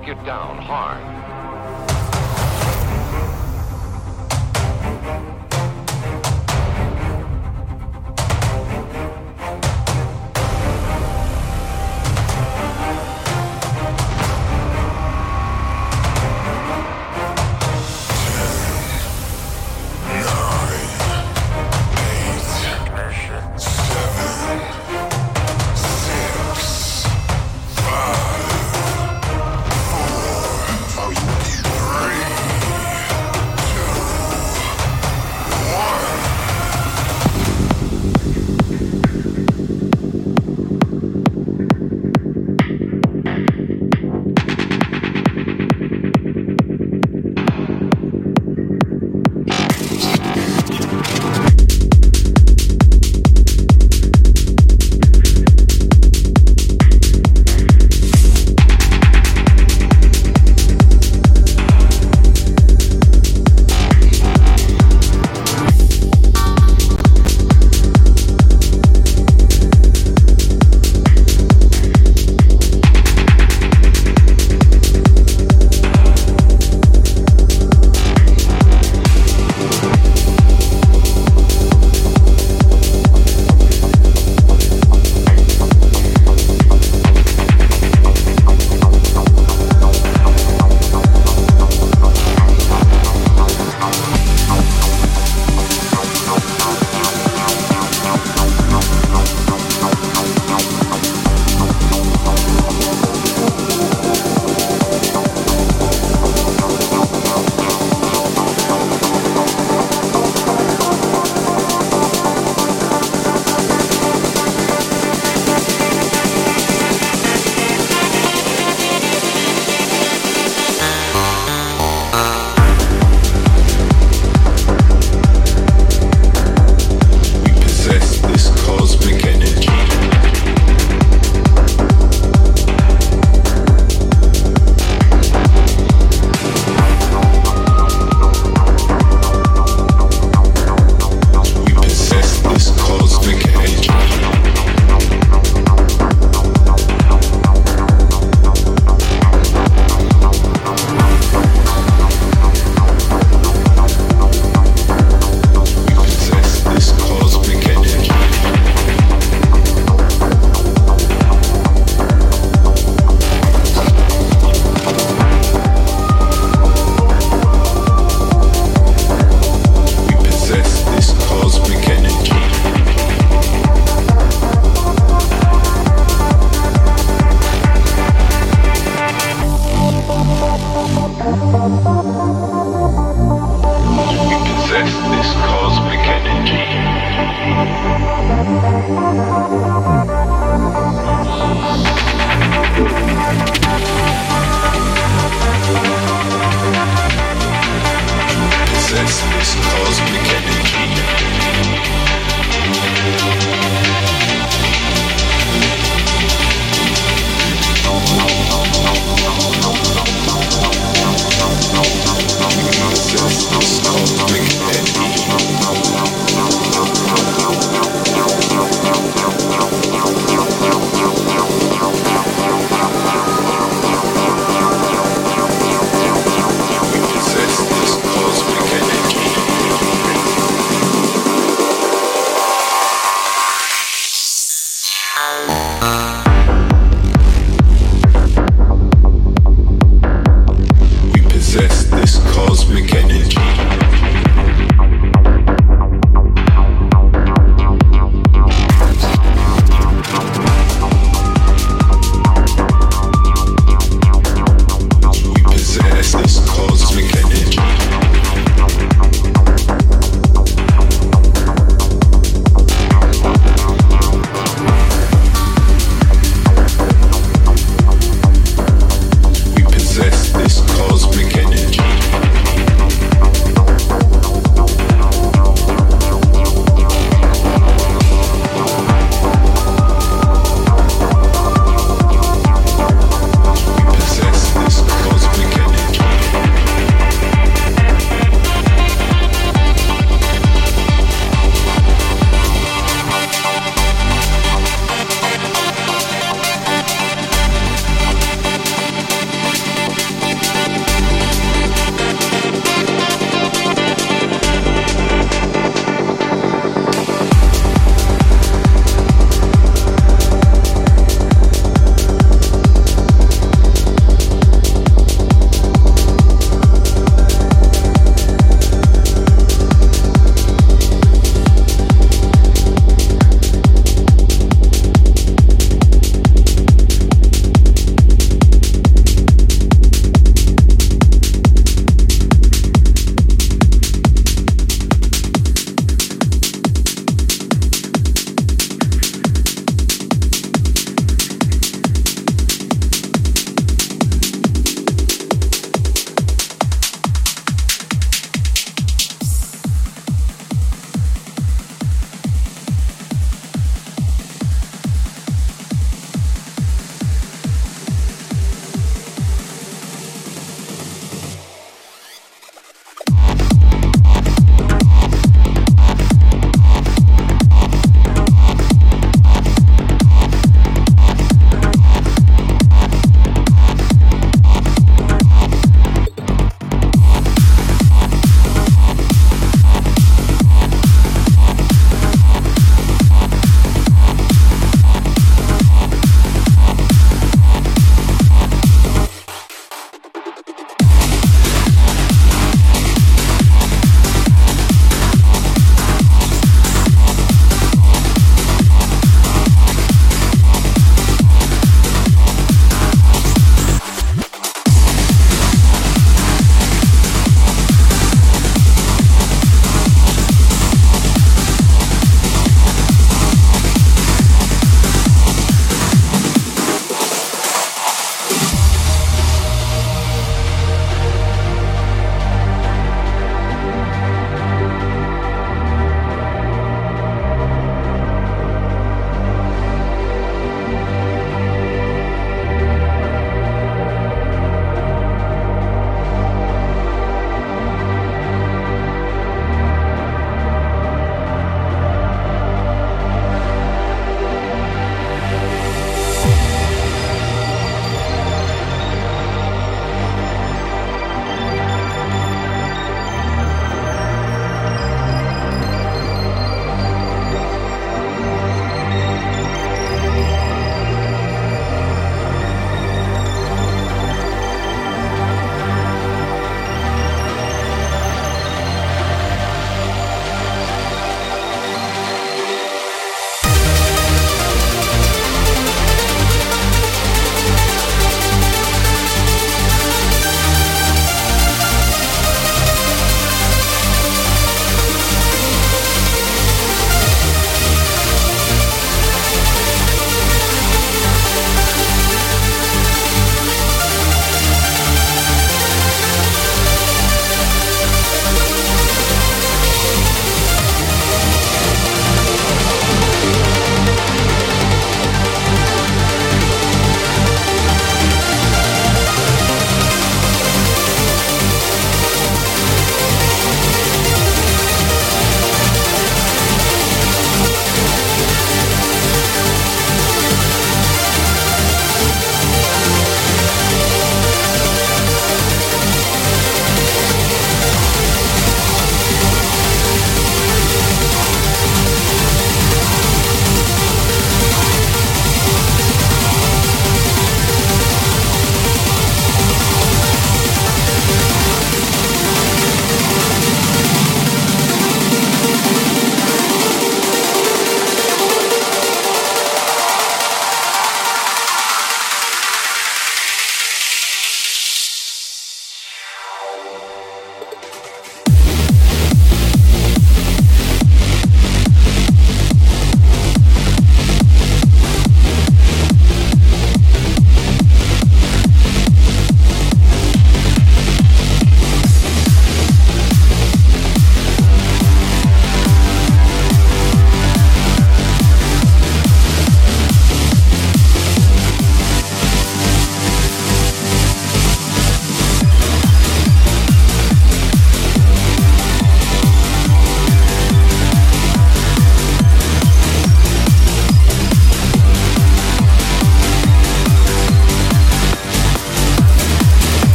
knock you down hard.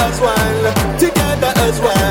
Heavens in line with the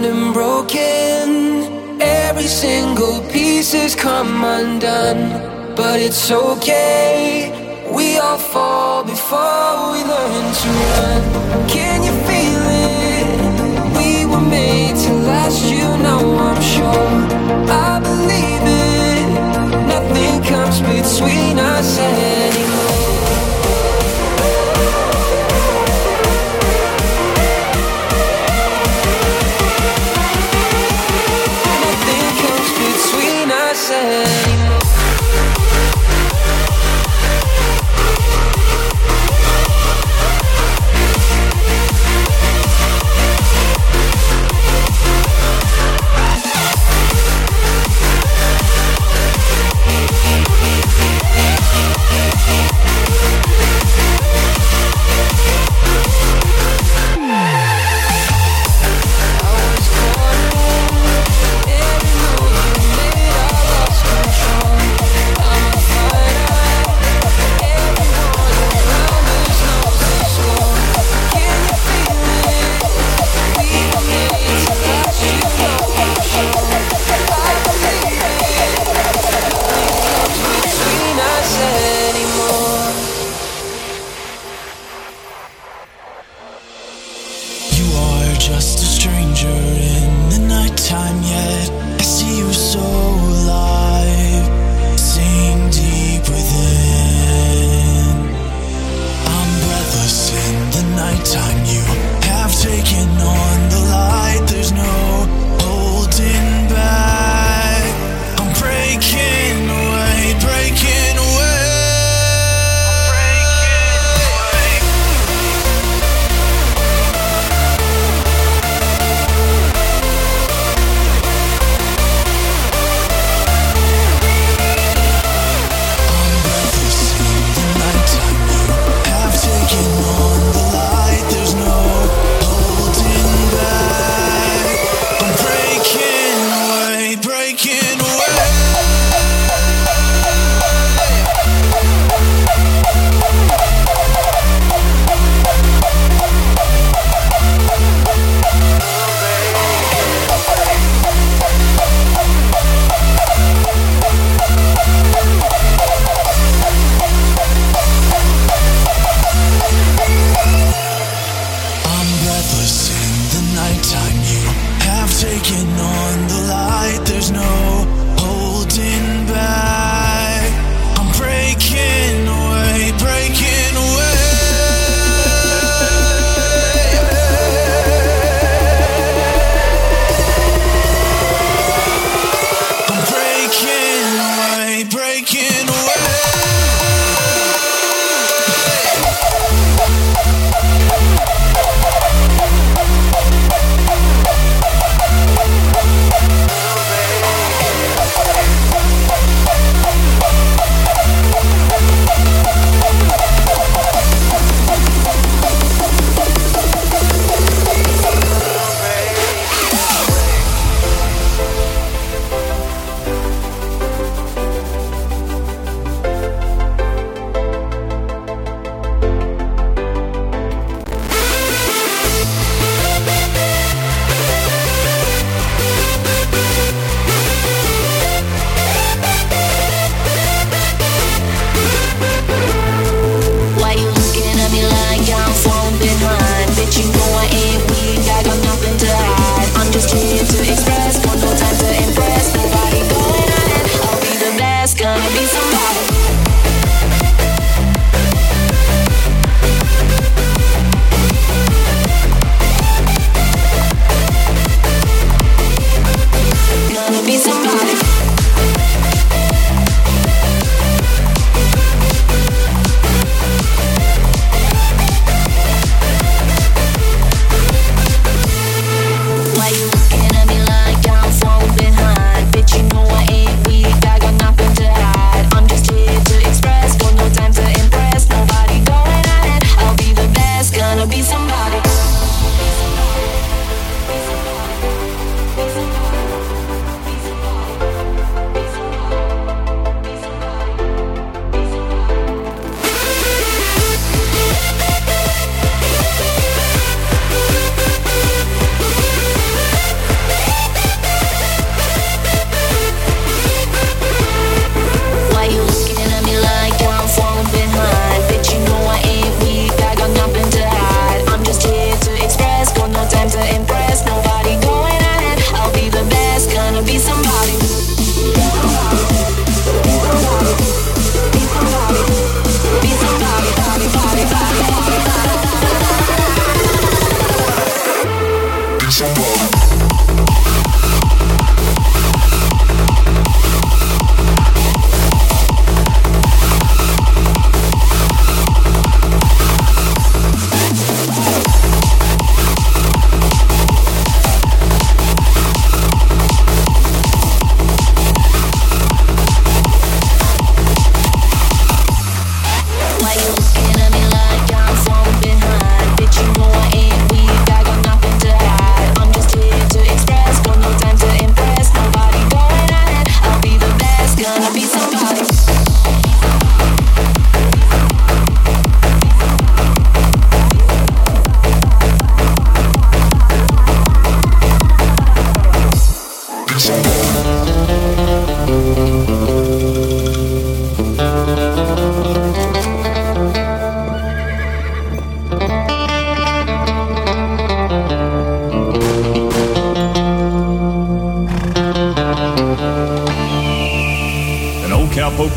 down and broken. Every single piece has come undone, but it's okay. We all fall before we learn to run. Can you feel it? We were made to last, you know I'm sure. I believe it. Nothing comes between us anymore. said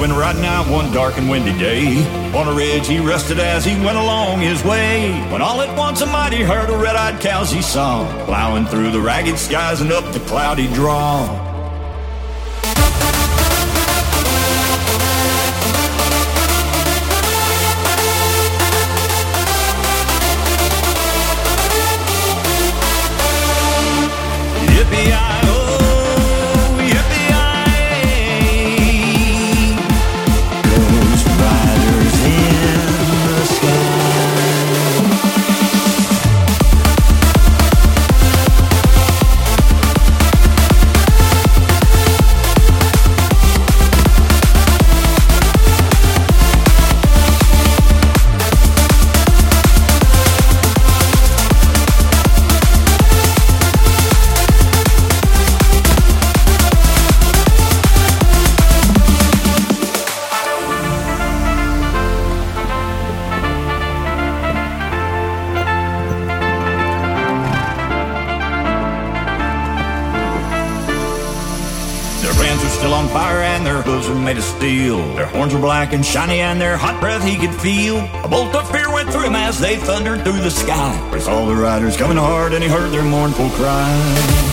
went riding out one dark and windy day. On a ridge he rested as he went along his way. When all at once a mighty herd of red-eyed cows he saw, plowing through the ragged skies and up the cloudy draw. Black and shiny, and their hot breath he could feel. A bolt of fear went through him as they thundered through the sky. He saw the riders coming hard, and he heard their mournful cry.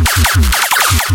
I'm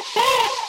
Oh,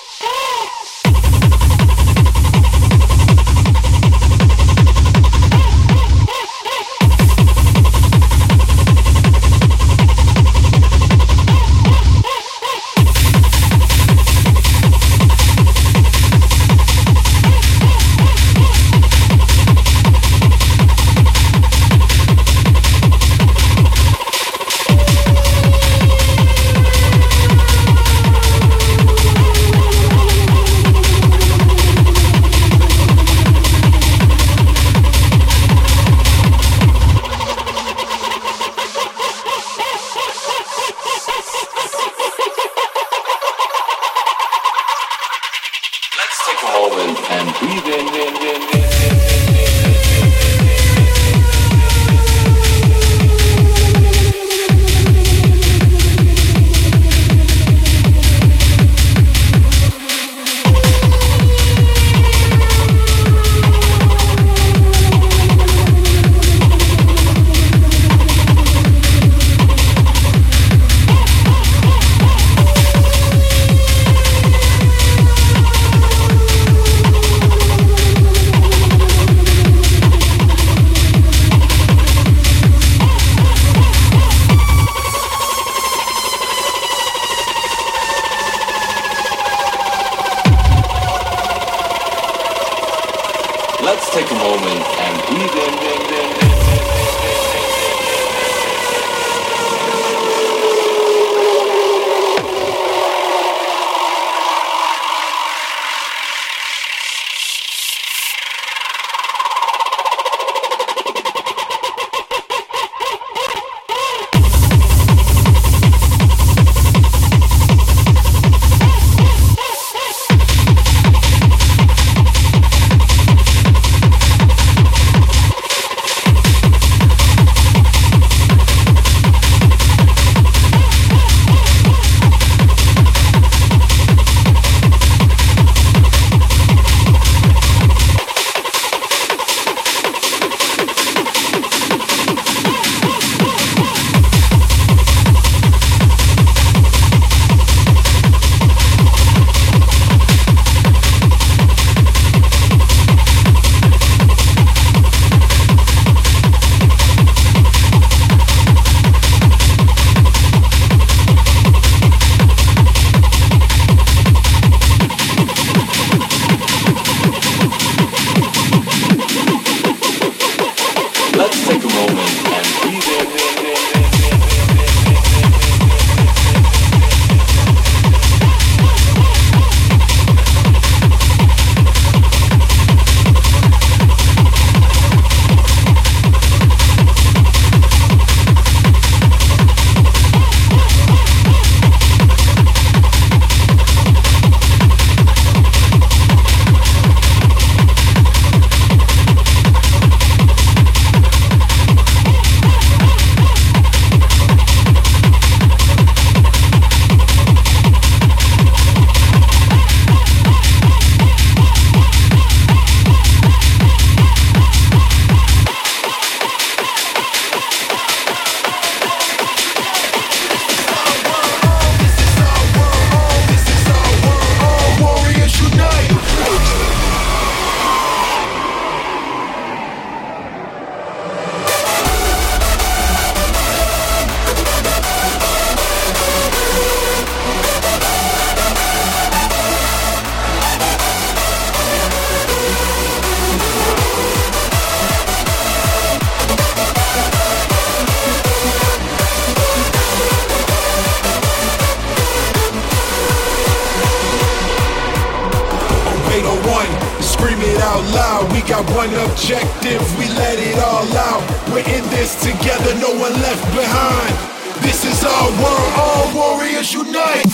out. We got one objective, we let it all out. We're in this together, no one left behind. This is our world, all warriors unite.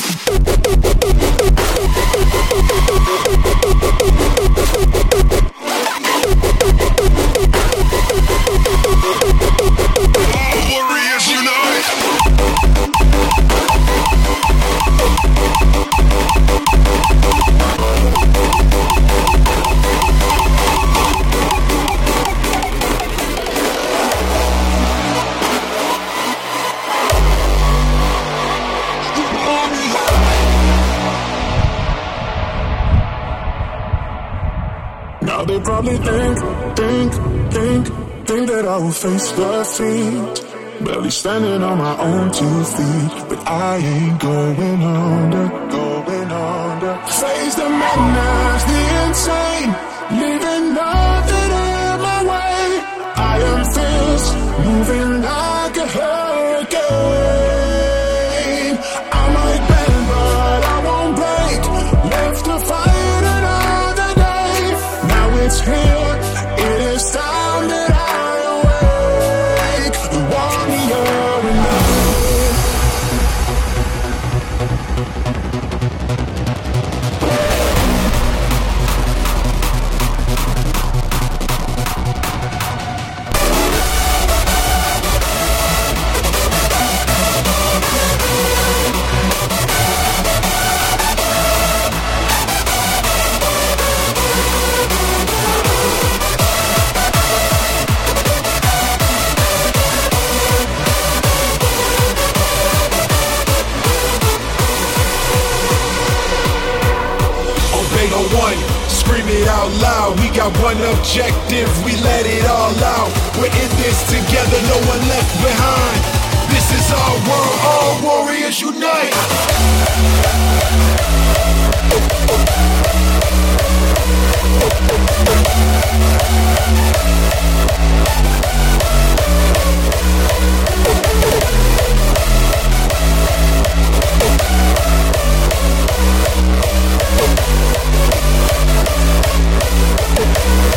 Face defeat. Barely standing on my own two feet, but I ain't going under, going under. Face the madness, the insane, out loud. We got one objective, we let it all out. We're in this together, no one left behind. This is our world, all warriors unite. Scream it out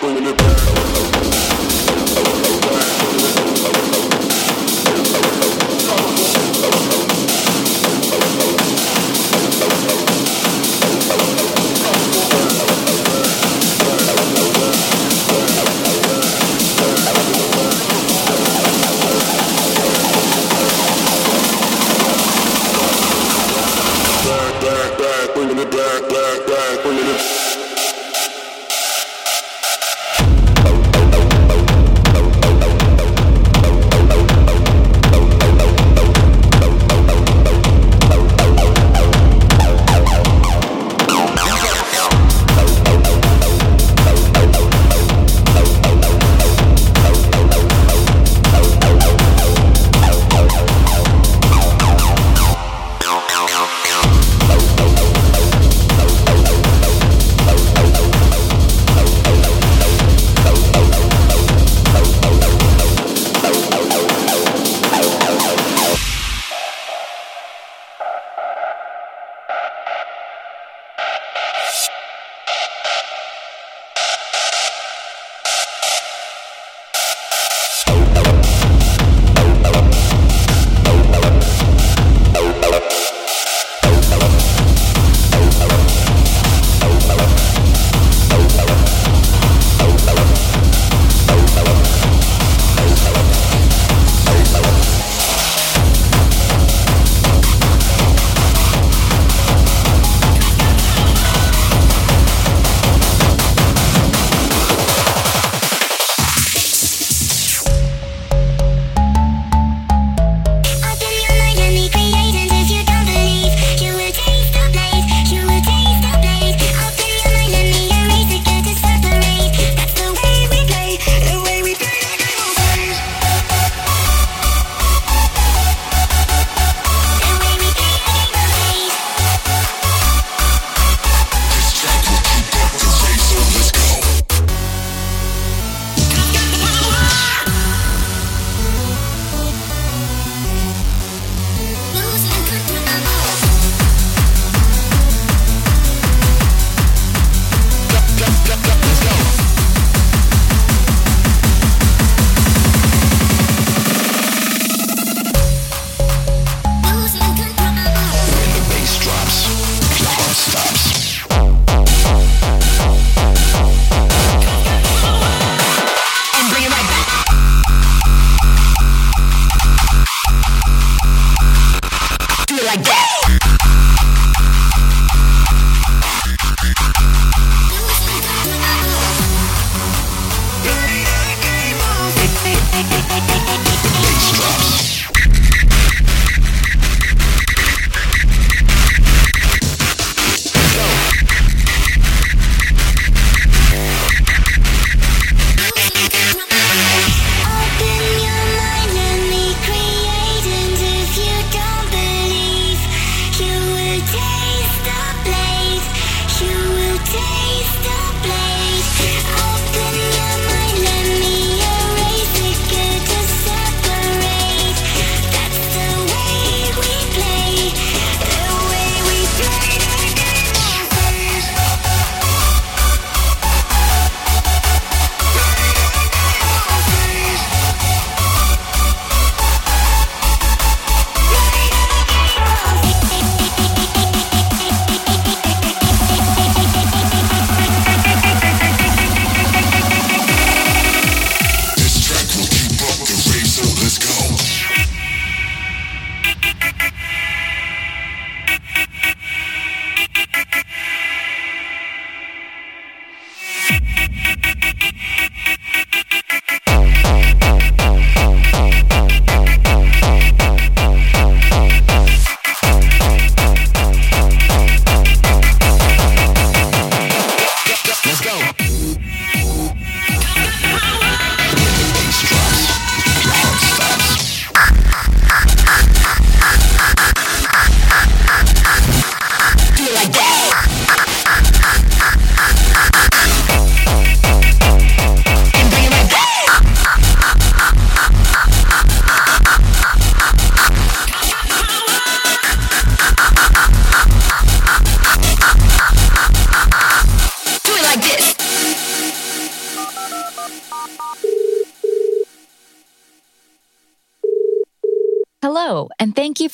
Bring it back.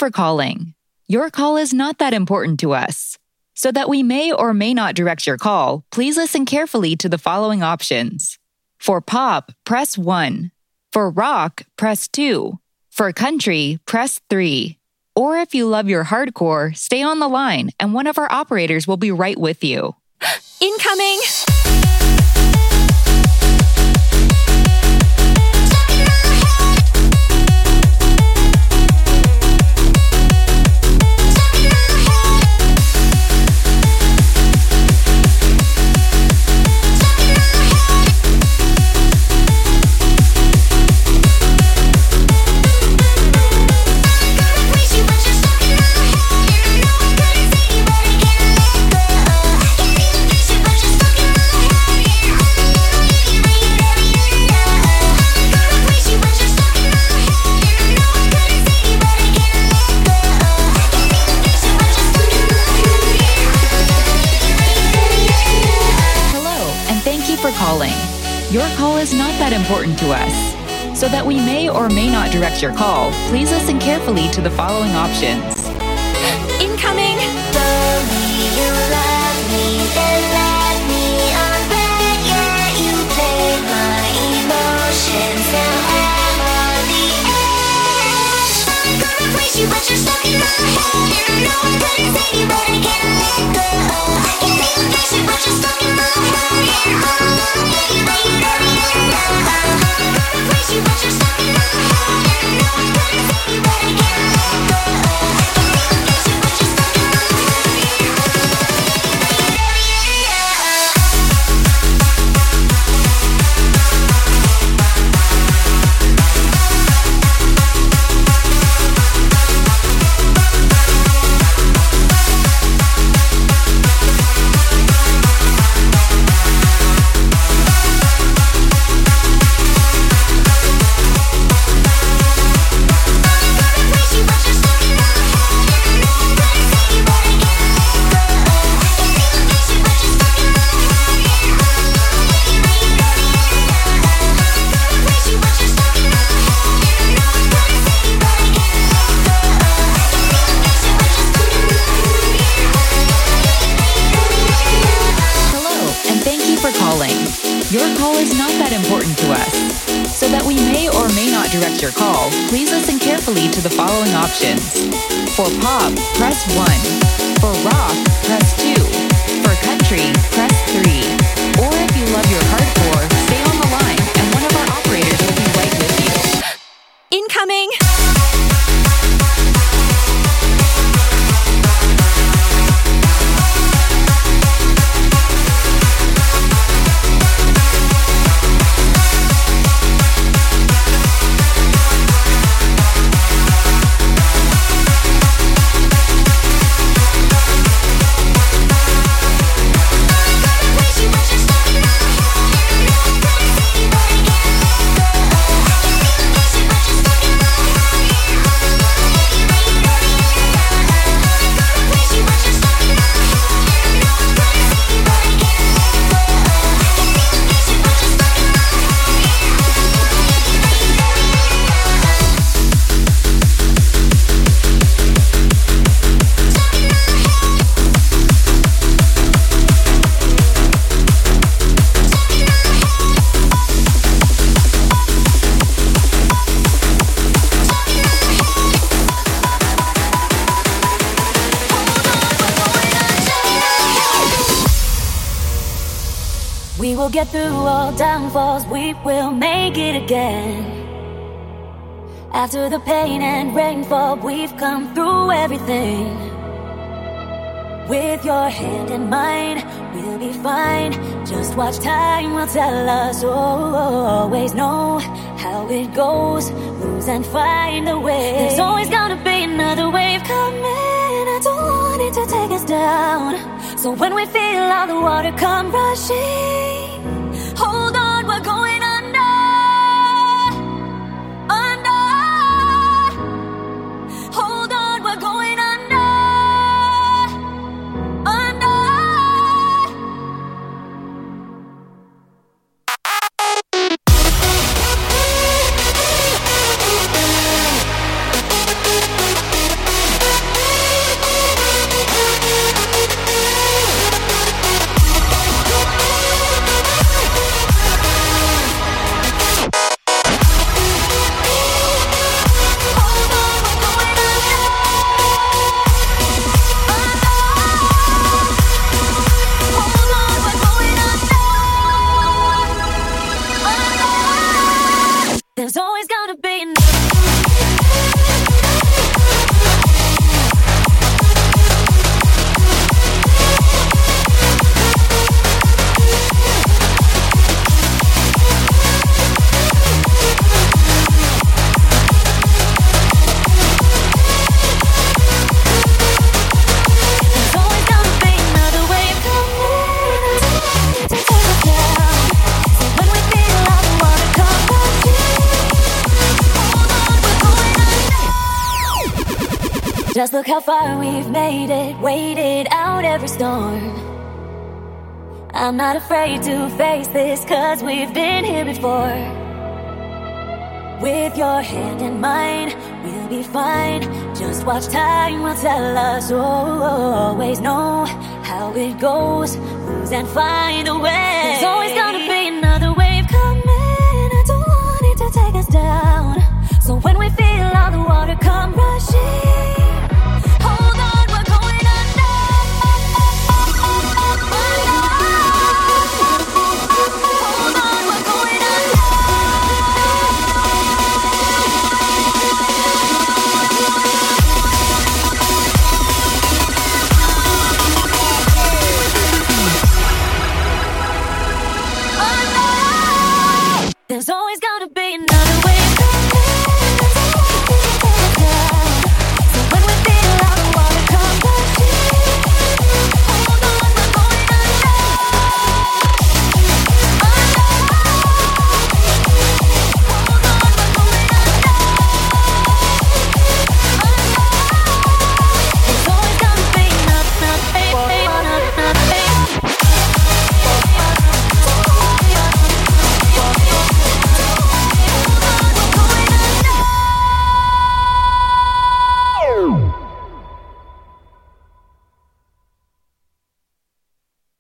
For calling. Your call is not that important to us. So that we may or may not direct your call, please listen carefully to the following options. For pop, press 1. For rock, press 2. For country, press 3. Or if you love your hardcore, stay on the line and one of our operators will be right with you. Incoming! Important to us. So that we may or may not direct your call, please listen carefully to the following options. Incoming! But I can't let go After the pain and rainfall, we've come through everything. With your hand in mine, we'll be fine. Just watch time will tell us. Oh, always know how it goes. Lose and find a way. There's always gonna be another wave coming. I don't want it to take us down. So when we feel all the water come rushing, look how far we've made it, waited out every storm. I'm not afraid to face this, cause we've been here before. With your hand in mine, we'll be fine. Just watch time will tell us. Oh, always know how it goes. Lose and find a way. There's always gonna be another wave coming. I don't want it to take us down. So when we feel all the water come rushing.